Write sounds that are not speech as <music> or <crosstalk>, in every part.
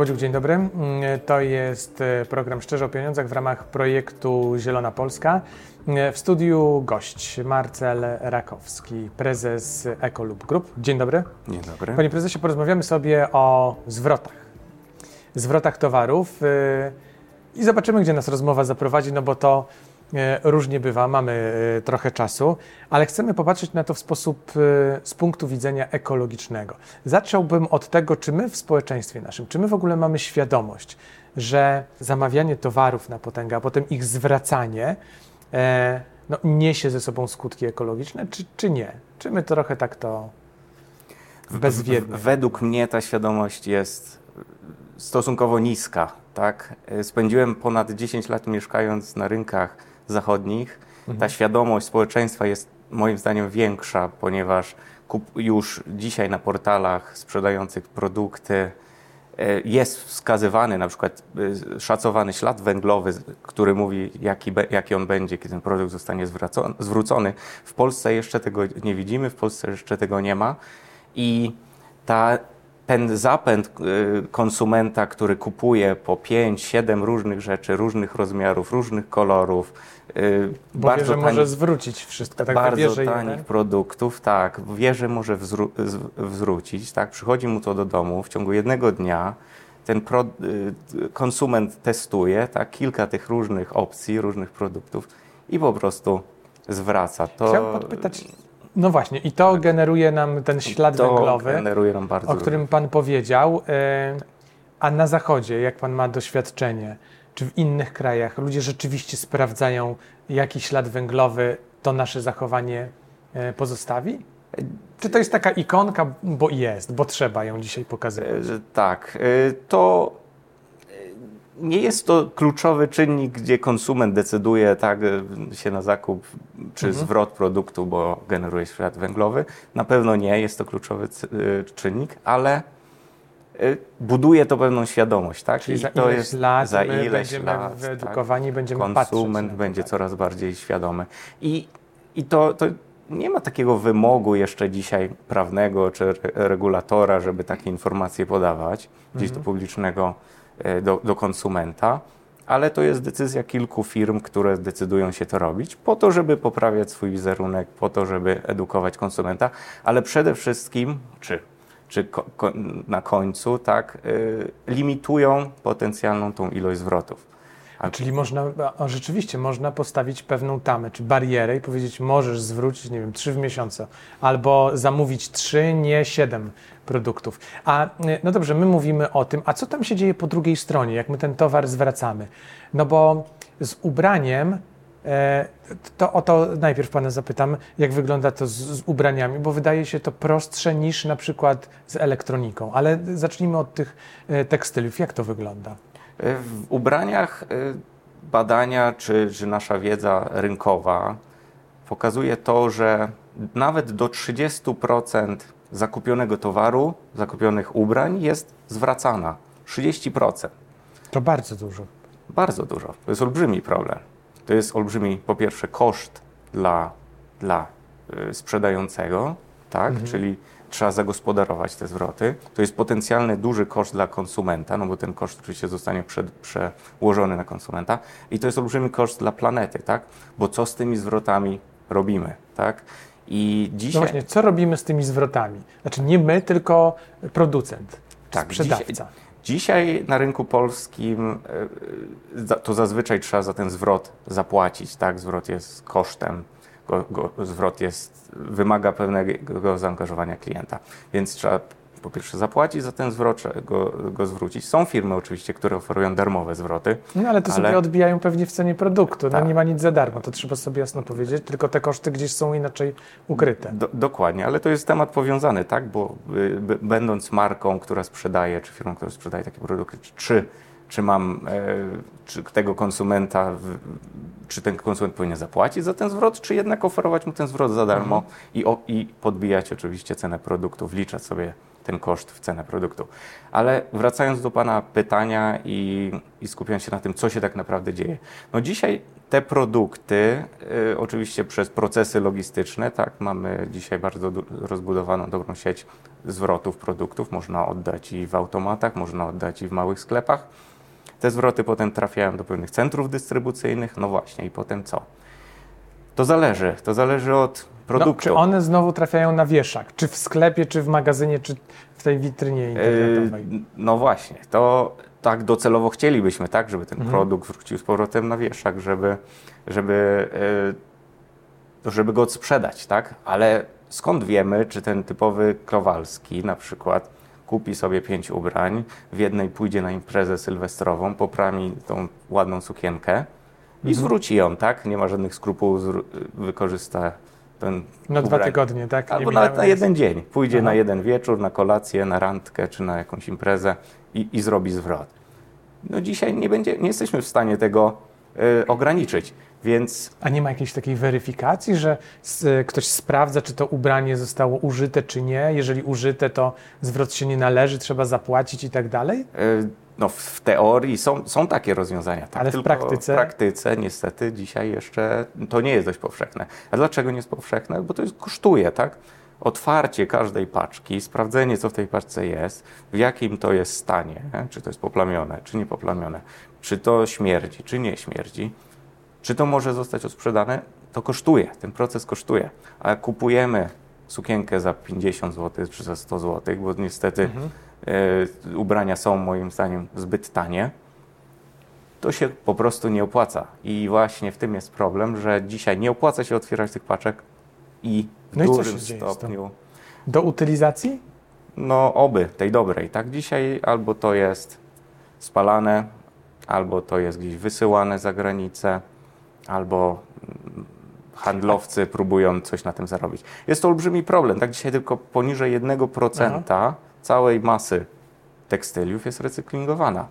Bodziuk, dzień dobry. Mm, To jest e, program Szczerze o Pieniądzach w ramach projektu Zielona Polska. E, W studiu gość Marcel Rakowski, prezes Ecolub Group. Dzień dobry. Dzień dobry. Panie prezesie, porozmawiamy sobie o zwrotach. Zwrotach towarów e, i zobaczymy, gdzie nas rozmowa zaprowadzi, no bo to różnie bywa, mamy e, trochę czasu, ale chcemy popatrzeć na to w sposób e, z punktu widzenia ekologicznego. Zacząłbym od tego, czy my w społeczeństwie naszym, czy my w ogóle mamy świadomość, że zamawianie towarów na potęgę, a potem ich zwracanie e, no, niesie ze sobą skutki ekologiczne, czy, czy nie? Czy my trochę tak to bezwiednie? Według mnie ta świadomość jest stosunkowo niska. Tak? Spędziłem ponad 10 lat mieszkając na rynkach zachodnich. Ta świadomość społeczeństwa jest moim zdaniem większa, ponieważ już dzisiaj na portalach sprzedających produkty e, jest wskazywany na przykład e, szacowany ślad węglowy, który mówi, jaki, be, jaki on będzie, kiedy ten produkt zostanie zwraco- zwrócony. W Polsce jeszcze tego nie widzimy, w Polsce jeszcze tego nie ma. I ta, ten zapęd y, konsumenta, który kupuje po 5-7 różnych rzeczy, różnych rozmiarów, różnych kolorów, y, Bo wie, że może zwrócić wszystko, tak bardzo wybierze tanich jeden. produktów, tak, wie, że może z- zwrócić, tak, przychodzi mu to do domu w ciągu jednego dnia, ten pro, y, konsument testuje, tak, kilka tych różnych opcji, różnych produktów i po prostu zwraca. To, Chciałem podpytać, no właśnie, i to generuje nam ten ślad to węglowy, o którym Pan powiedział, e, a na Zachodzie, jak Pan ma doświadczenie, czy w innych krajach ludzie rzeczywiście sprawdzają, jaki ślad węglowy to nasze zachowanie e, pozostawi? Czy to jest taka ikonka, bo jest, bo trzeba ją dzisiaj pokazywać? E, Tak, to nie jest to kluczowy czynnik, gdzie konsument decyduje tak e, się na zakup czy Mhm. zwrot produktu, bo generuje ślad węglowy. Na pewno nie jest to kluczowy e, czynnik, ale e, buduje to pewną świadomość, tak? Czyli I za to jest lat za my ileś będziemy lat, wyedukowani, będziemy tak? patrzeć konsument będzie tak. coraz bardziej świadomy. I, i to, to nie ma takiego wymogu jeszcze dzisiaj prawnego czy re- regulatora, żeby takie informacje podawać gdzieś Mhm. do publicznego, do, do konsumenta, ale to jest decyzja kilku firm, które decydują się to robić po to, żeby poprawiać swój wizerunek, po to, żeby edukować konsumenta, ale przede wszystkim, czy, czy ko, ko, na końcu, tak, e, limitują potencjalną tą ilość zwrotów. A Czyli można, rzeczywiście można postawić pewną tamę, czy barierę i powiedzieć, możesz zwrócić, nie wiem, trzy w miesiącu, albo zamówić trzy, nie siedem produktów. A y, no dobrze, my mówimy o tym, a co tam się dzieje po drugiej stronie, jak my ten towar zwracamy? No bo z ubraniem, e, to o to najpierw pana zapytam, jak wygląda to z, z ubraniami, bo wydaje się to prostsze niż na przykład z elektroniką, ale zacznijmy od tych e, tekstyliów. Jak to wygląda? W ubraniach y, badania czy, czy nasza wiedza rynkowa pokazuje to, że nawet do 30% zakupionego towaru, zakupionych ubrań jest zwracana. 30%. To bardzo dużo. Bardzo dużo. To jest olbrzymi problem. To jest olbrzymi, po pierwsze, koszt dla, dla y, sprzedającego, tak? Czyli trzeba zagospodarować te zwroty. To jest potencjalny duży koszt dla konsumenta, no bo ten koszt oczywiście zostanie prze, przełożony na konsumenta. I to jest olbrzymi koszt dla planety, tak? Bo co z tymi zwrotami robimy, tak? I No dzisiaj... właśnie, co robimy z tymi zwrotami? Znaczy nie my, tylko producent, Tak, sprzedawca. Dzisiaj na rynku polskim e, za- to zazwyczaj trzeba za ten zwrot zapłacić, tak? Zwrot jest kosztem, go, go, zwrot jest, wymaga pewnego zaangażowania klienta, więc trzeba po pierwsze zapłacić za ten zwrot, go, go zwrócić. Są firmy oczywiście, które oferują darmowe zwroty. No ale to sobie Ale- odbijają pewnie w cenie produktu. No Tak. nie ma nic za darmo, to trzeba sobie jasno powiedzieć, tylko te koszty gdzieś są inaczej ukryte. Do, dokładnie, ale to jest temat powiązany, tak? Bo y, b- będąc marką, która sprzedaje, czy firmą, która sprzedaje takie produkty, czy, czy mam, e, czy tego konsumenta, czy ten konsument powinien zapłacić za ten zwrot, czy jednak oferować mu ten zwrot za darmo i, o, i podbijać oczywiście cenę produktu, wliczać sobie ten koszt w cenę produktu. Ale wracając do Pana pytania i, i skupiając się na tym, co się tak naprawdę dzieje. No dzisiaj te produkty, y, oczywiście przez procesy logistyczne, tak, mamy dzisiaj bardzo rozbudowaną dobrą sieć zwrotów produktów, można oddać i w automatach, można oddać i w małych sklepach. Te zwroty potem trafiają do pewnych centrów dystrybucyjnych, no właśnie, i potem co? To zależy, to zależy od produktu. No, czy one znowu trafiają na wieszak? Czy w sklepie, czy w magazynie, czy w tej witrynie internetowej? Yy, no właśnie, to tak docelowo chcielibyśmy, tak, żeby ten mhm. produkt wrócił z powrotem na wieszak, żeby, żeby, yy, żeby go odsprzedać, tak? Ale skąd wiemy, czy ten typowy Kowalski na przykład kupi sobie pięć ubrań, w jednej pójdzie na imprezę sylwestrową, poprami tą ładną sukienkę i mhm. zwróci ją, tak? Nie ma żadnych skrupułów, wykorzysta ten Na dwa tygodnie, tak? Albo nawet na jeden dzień. Pójdzie Aha. na jeden wieczór, na kolację, na randkę czy na jakąś imprezę i, i zrobi zwrot. No dzisiaj nie, będzie, nie jesteśmy w stanie tego y, ograniczyć. Więc... A nie ma jakiejś takiej weryfikacji, że ktoś sprawdza, czy to ubranie zostało użyte, czy nie? Jeżeli użyte, to zwrot się nie należy, trzeba zapłacić i tak dalej? Y, no, w teorii są, są takie rozwiązania, tak? ale w praktyce? w praktyce niestety dzisiaj jeszcze to nie jest dość powszechne. A dlaczego nie jest powszechne? Bo to jest, kosztuje, tak? Otwarcie każdej paczki, sprawdzenie, co w tej paczce jest, w jakim to jest stanie, czy to jest poplamione, czy nie poplamione, czy to śmierdzi, czy nie śmierdzi, czy to może zostać odsprzedane, to kosztuje, ten proces kosztuje. A jak kupujemy sukienkę za 50 zł czy za 100 zł, bo niestety mhm E, ubrania są moim zdaniem zbyt tanie, to się po prostu nie opłaca. I właśnie w tym jest problem, że dzisiaj nie opłaca się otwierać tych paczek i w no dużym i stopniu. Do utylizacji? No, oby tej dobrej. Tak, dzisiaj albo to jest spalane, albo to jest gdzieś wysyłane za granicę, albo handlowcy próbują coś na tym zarobić. Jest to olbrzymi problem. Tak, dzisiaj tylko poniżej 1% Aha całej masy tekstyliów jest recyklingowana.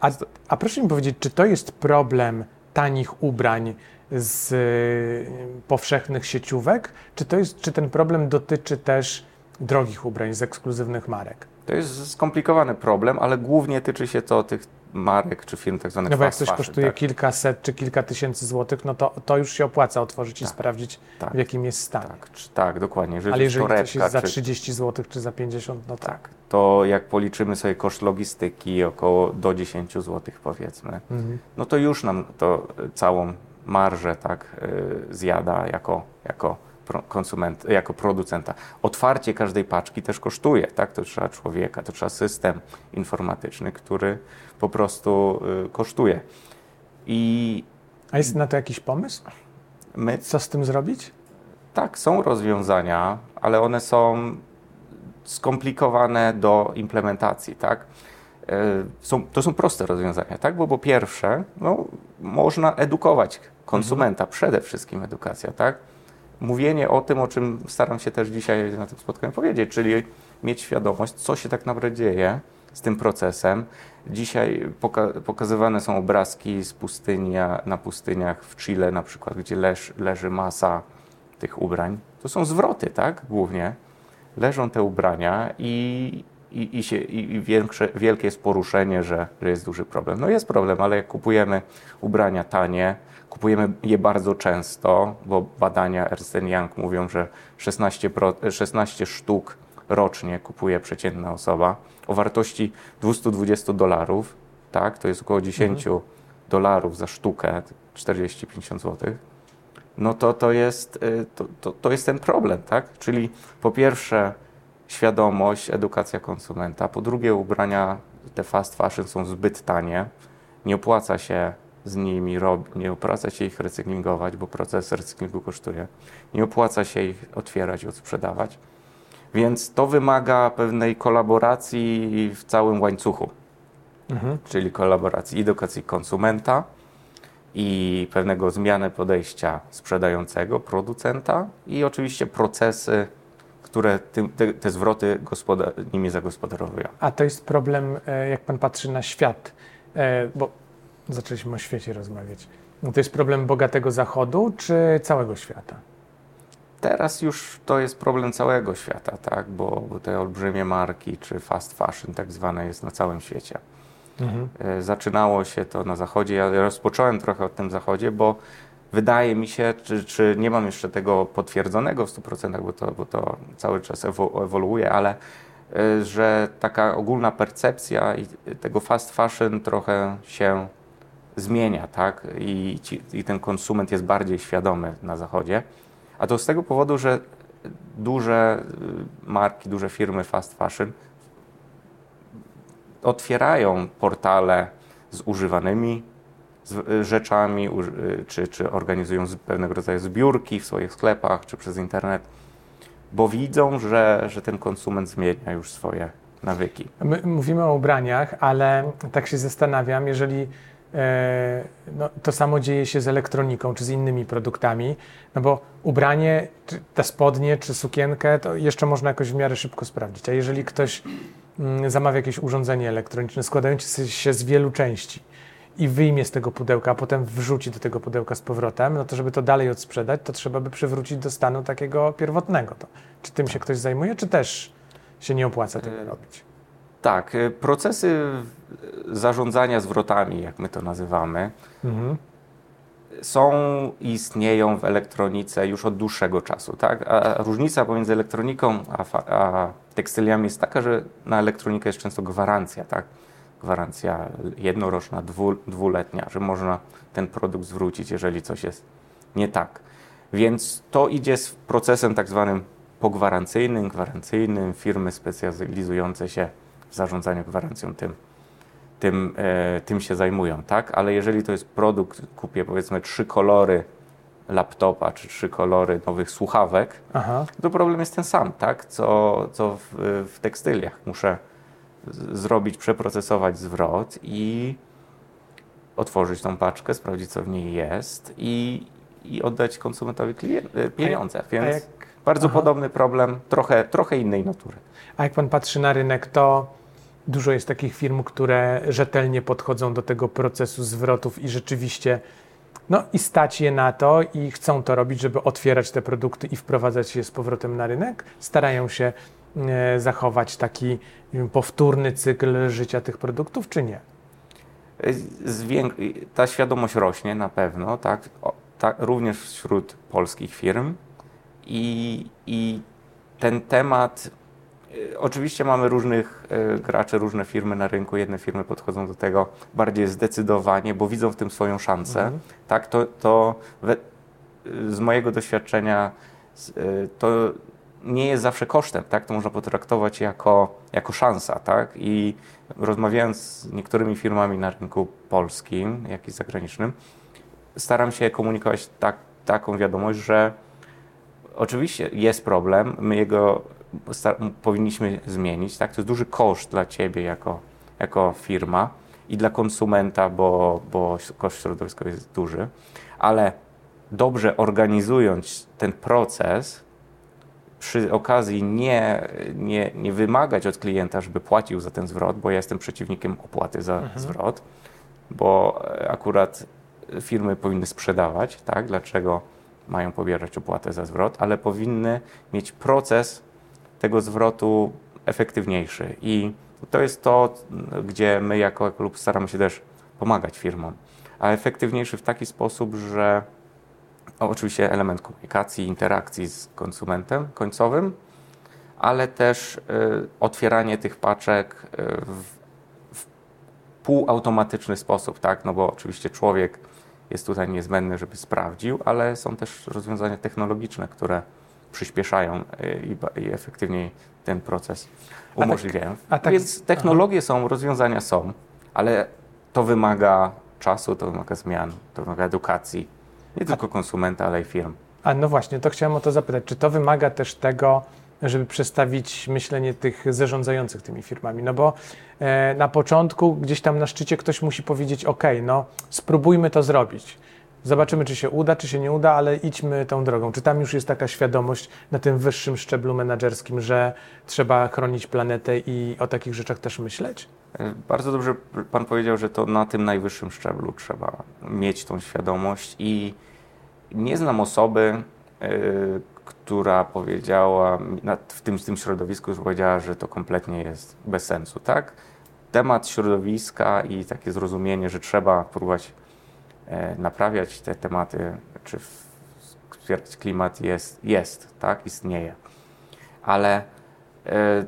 A, a proszę mi powiedzieć, czy to jest problem tanich ubrań z y, powszechnych sieciówek, czy, to jest, czy ten problem dotyczy też drogich ubrań z ekskluzywnych marek? To jest skomplikowany problem, ale głównie tyczy się to tych marek czy firm tak zwanych No bo jak coś kosztuje tak. kilkaset czy kilka tysięcy złotych, no to, to już się opłaca otworzyć tak, i sprawdzić, tak, w jakim jest stanie. Tak, tak dokładnie. Jeżeli Ale jeżeli torebka, coś jest za 30 zł czy za 50, no. Tak, to jak policzymy sobie koszt logistyki około do 10 zł powiedzmy, mhm. no to już nam to całą marżę tak y, zjada jako, jako konsument, jako producenta. Otwarcie każdej paczki też kosztuje, tak? To trzeba człowieka, to trzeba system informatyczny, który po prostu y, kosztuje. I A jest na to jakiś pomysł? My, Co z tym zrobić? Tak, są rozwiązania, ale one są skomplikowane do implementacji, tak? Y, są, to są proste rozwiązania, tak? Bo po pierwsze, no, można edukować konsumenta, mhm. przede wszystkim edukacja, tak? Mówienie o tym, o czym staram się też dzisiaj na tym spotkaniu powiedzieć, czyli mieć świadomość, co się tak naprawdę dzieje z tym procesem. Dzisiaj poka pokazywane są obrazki z pustyni, na pustyniach w Chile na przykład, gdzie leż, leży masa tych ubrań. To są zwroty, tak, głównie. Leżą te ubrania i, i, i, się, i większe, wielkie jest poruszenie, że, że jest duży problem. No jest problem, ale jak kupujemy ubrania tanie, Kupujemy je bardzo często, bo badania Ernst Young mówią, że 16, pro, 16 sztuk rocznie kupuje przeciętna osoba o wartości 220 dolarów, tak, to jest około 10 mhm. dolarów za sztukę, 40-50 zł, no to to jest, y, to, to, to jest ten problem, tak? Czyli po pierwsze świadomość, edukacja konsumenta, po drugie ubrania te fast fashion są zbyt tanie, nie opłaca się z nimi robi, nie opłaca się ich recyklingować, bo proces recyklingu kosztuje, nie opłaca się ich otwierać i odsprzedawać. Więc to wymaga pewnej kolaboracji w całym łańcuchu, mhm. czyli kolaboracji edukacji konsumenta i pewnego zmiany podejścia sprzedającego, producenta i oczywiście procesy, które ty, te, te, zwroty nimi zagospodarowują. A to jest problem, e, jak pan patrzy na świat, e, bo zaczęliśmy o świecie rozmawiać. No to jest problem bogatego Zachodu czy całego świata? teraz już to jest problem całego świata, tak? bo, bo te olbrzymie marki czy fast fashion tak zwane jest na całym świecie. Mhm. E, zaczynało się to na zachodzie. Ja rozpocząłem trochę od tym zachodzie, bo wydaje mi się, czy, czy nie mam jeszcze tego potwierdzonego w 100%, bo to, bo to cały czas ewoluuje, ale e, że taka ogólna percepcja tego fast fashion trochę się zmienia, tak? I, ci, I ten konsument jest bardziej świadomy na zachodzie. A to z tego powodu, że duże y, marki, duże firmy fast fashion otwierają portale z używanymi y, rzeczami, y, czy, czy organizują pewnego rodzaju zbiórki w swoich sklepach, czy przez internet, bo widzą, że, że ten konsument zmienia już swoje nawyki. My mówimy o ubraniach, ale tak się zastanawiam, jeżeli E, no, to samo dzieje się z elektroniką czy z innymi produktami, no bo ubranie, te spodnie czy sukienkę, to jeszcze można jakoś w miarę szybko sprawdzić. A jeżeli ktoś mm, zamawia jakieś urządzenie elektroniczne składające się z wielu części i wyjmie z tego pudełka, a potem wrzuci do tego pudełka z powrotem, no to żeby to dalej odsprzedać, to trzeba by przywrócić do stanu takiego pierwotnego. To, czy tym się ktoś zajmuje, czy też się nie opłaca tego robić? Tak, y, procesy zarządzania zwrotami, jak my to nazywamy, mhm. są i istnieją w elektronice już od dłuższego czasu. Tak? A różnica pomiędzy elektroniką a, a tekstyliami jest taka, że na elektronikę jest często gwarancja. Tak? Gwarancja jednoroczna, dwu, dwuletnia, że można ten produkt zwrócić, jeżeli coś jest nie tak. Więc to idzie z procesem tak zwanym pogwarancyjnym, gwarancyjnym, firmy specjalizujące się w zarządzaniu gwarancją tym, tym, e, tym się zajmują, tak? Ale jeżeli to jest produkt, kupię powiedzmy trzy kolory laptopa czy trzy kolory nowych słuchawek, Aha. to problem jest ten sam, tak? Co, co w, w tekstyliach. Muszę zrobić, przeprocesować zwrot i otworzyć tą paczkę, sprawdzić, co w niej jest i, i oddać konsumentowi pieniądze. Więc jak... bardzo Aha. podobny problem, trochę, trochę innej natury. A jak pan patrzy na rynek, to Dużo jest takich firm, które rzetelnie podchodzą do tego procesu zwrotów i rzeczywiście no i stać je na to i chcą to robić, żeby otwierać te produkty i wprowadzać je z powrotem na rynek. Starają się zachować taki powtórny cykl życia tych produktów, czy nie? Ta świadomość rośnie na pewno, tak? O, ta, również wśród polskich firm i, i ten temat Y, oczywiście mamy różnych y, graczy, różne firmy na rynku. Jedne firmy podchodzą do tego bardziej zdecydowanie, bo widzą w tym swoją szansę. Mhm. Tak, to, to we, z mojego doświadczenia to nie jest zawsze kosztem, tak? To można potraktować jako, jako szansa, tak? I rozmawiając z niektórymi firmami na rynku polskim, jak i zagranicznym, staram się komunikować tak, taką wiadomość, że oczywiście jest problem, my jego powinniśmy zmienić. Tak? To jest duży koszt dla Ciebie jako, jako firma i dla konsumenta, bo, bo koszt środowiskowy jest duży, ale dobrze organizując ten proces, przy okazji nie, nie, nie wymagać od klienta, żeby płacił za ten zwrot, bo ja jestem przeciwnikiem opłaty za mhm. zwrot, bo akurat firmy powinny sprzedawać, tak? Dlaczego mają pobierać opłatę za zwrot, ale powinny mieć proces tego zwrotu efektywniejszy. I to jest to, gdzie my jako klub staramy się też pomagać firmom. A efektywniejszy w taki sposób, że oczywiście element komunikacji, interakcji z konsumentem końcowym, ale też y, otwieranie tych paczek y, w, w półautomatyczny sposób, tak? No bo oczywiście człowiek jest tutaj niezbędny, żeby sprawdził, ale są też rozwiązania technologiczne, które przyspieszają y, i, i efektywniej ten proces umożliwiają. A tak, a tak, Więc technologie aha. są, rozwiązania są, ale to wymaga czasu, to wymaga zmian, to wymaga edukacji, nie tylko konsumenta, ale i firm. A no właśnie, to chciałem o to zapytać. Czy to wymaga też tego, żeby przestawić myślenie tych zarządzających tymi firmami? No bo e, na początku, gdzieś tam na szczycie ktoś musi powiedzieć: OK, no spróbujmy to zrobić. Zobaczymy, czy się uda, czy się nie uda, ale idźmy tą drogą. Czy tam już jest taka świadomość na tym wyższym szczeblu menedżerskim, że trzeba chronić planetę i o takich rzeczach też myśleć? E, bardzo dobrze Pan powiedział, że to na tym najwyższym szczeblu trzeba mieć tą świadomość i nie znam osoby, yy, która powiedziała, w tym, w tym środowisku powiedziała, że to kompletnie jest bez sensu, tak? Temat środowiska i takie zrozumienie, że trzeba próbować naprawiać te tematy, czy wspierać klimat jest, jest, tak? Istnieje. Ale e,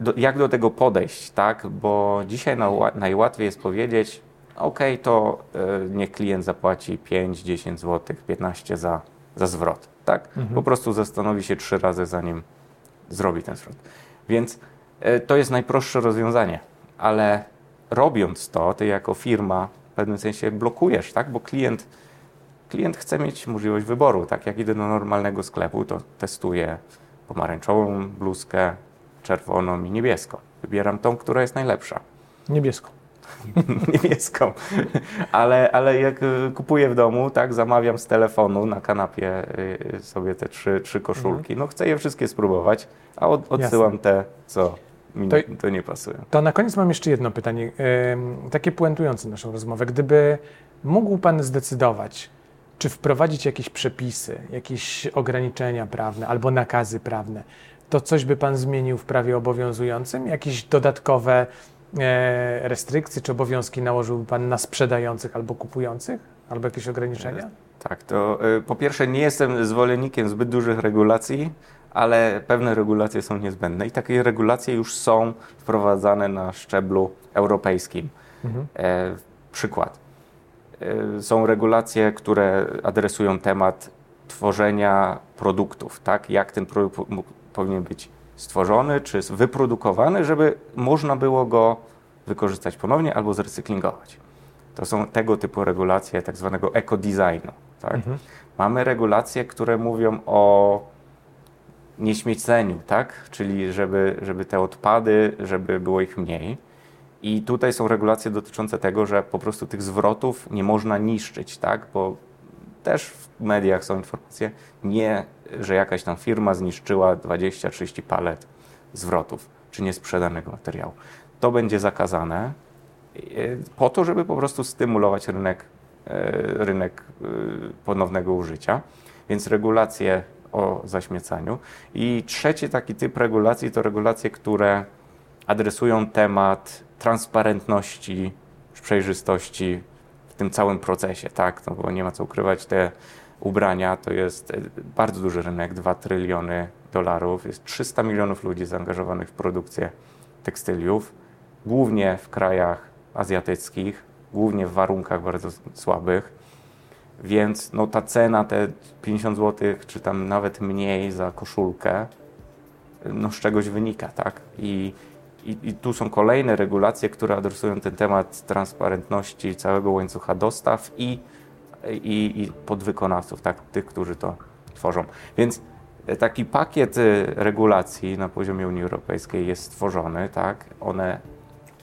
do, jak do tego podejść, tak? Bo dzisiaj na, najłatwiej jest powiedzieć, ok, to y, niech klient zapłaci 5, 10 zł, 15 za, za zwrot, tak? Mhm. Po prostu zastanowi się trzy razy, zanim zrobi ten zwrot. Więc y, to jest najprostsze rozwiązanie, ale robiąc to, ty jako firma pewnym sensie blokujesz, tak? Bo klient, klient chce mieć możliwość wyboru, tak? Jak idę do normalnego sklepu, to testuję pomarańczową bluzkę, czerwoną i niebieską. Wybieram tą, która jest najlepsza. Niebieską. <laughs> niebieską. ale, ale jak y, kupuję w domu, tak, zamawiam z telefonu na kanapie y, sobie te trzy, trzy koszulki. Mhm. No chcę je wszystkie spróbować, a od, odsyłam Jasne. te, co mi to, to, nie pasuje. To na koniec mam jeszcze jedno pytanie, takie puentujące naszą rozmowę. Gdyby mógł Pan zdecydować, czy wprowadzić jakieś przepisy, jakieś ograniczenia prawne albo nakazy prawne, to coś by Pan zmienił w prawie obowiązującym? Jakieś dodatkowe e, restrykcje czy obowiązki nałożyłby Pan na sprzedających albo kupujących? Albo jakieś ograniczenia? Tak, to y, po pierwsze nie jestem zwolennikiem zbyt dużych regulacji, ale pewne regulacje są niezbędne i takie regulacje już są wprowadzane na szczeblu europejskim. Mhm. E, przykład. E, są regulacje, które adresują temat tworzenia produktów, tak? Jak ten produkt powinien być stworzony czy wyprodukowany, żeby można było go wykorzystać ponownie albo zrecyklingować. To są tego typu regulacje tak zwanego ekodesignu. Tak? Mhm. Mamy regulacje, które mówią o nieśmieceniu, tak? czyli żeby, żeby te odpady, żeby było ich mniej. I tutaj są regulacje dotyczące tego, że po prostu tych zwrotów nie można niszczyć, tak? bo też w mediach są informacje, nie, że jakaś tam firma zniszczyła 20-30 palet zwrotów czy niesprzedanego materiału. To będzie zakazane e, po to, żeby po prostu stymulować rynek, rynek e, ponownego użycia. Więc regulacje o zaśmiecaniu. I trzeci taki typ regulacji to regulacje, które adresują temat transparentności, przejrzystości w tym całym procesie, tak, no bo nie ma co ukrywać, te ubrania to jest e, bardzo duży rynek, 2 tryliony dolarów, jest 300 milionów ludzi zaangażowanych w produkcję tekstyliów, głównie w krajach azjatyckich, głównie w warunkach bardzo słabych, więc no, ta cena, te 50 zł, czy tam nawet mniej za koszulkę, no, z czegoś wynika, tak? I i, I, tu są kolejne regulacje, które adresują ten temat transparentności całego łańcucha dostaw i, i, i podwykonawców, tak, tych, którzy to tworzą. Więc e, taki pakiet e, regulacji na poziomie Unii Europejskiej jest stworzony, tak, one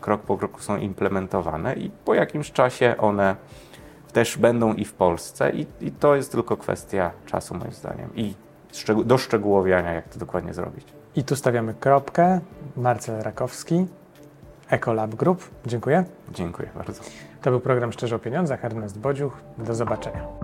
krok po kroku są implementowane i po jakimś czasie one też będą i w Polsce i, i to jest tylko kwestia czasu moim zdaniem i doszczegółowiania, jak to dokładnie zrobić. I tu stawiamy kropkę. Marcel Rakowski, Ecolab Group. Dziękuję. Dziękuję bardzo. To był program Szczerze o Pieniądzach. Ernest Bodziuch. Do zobaczenia.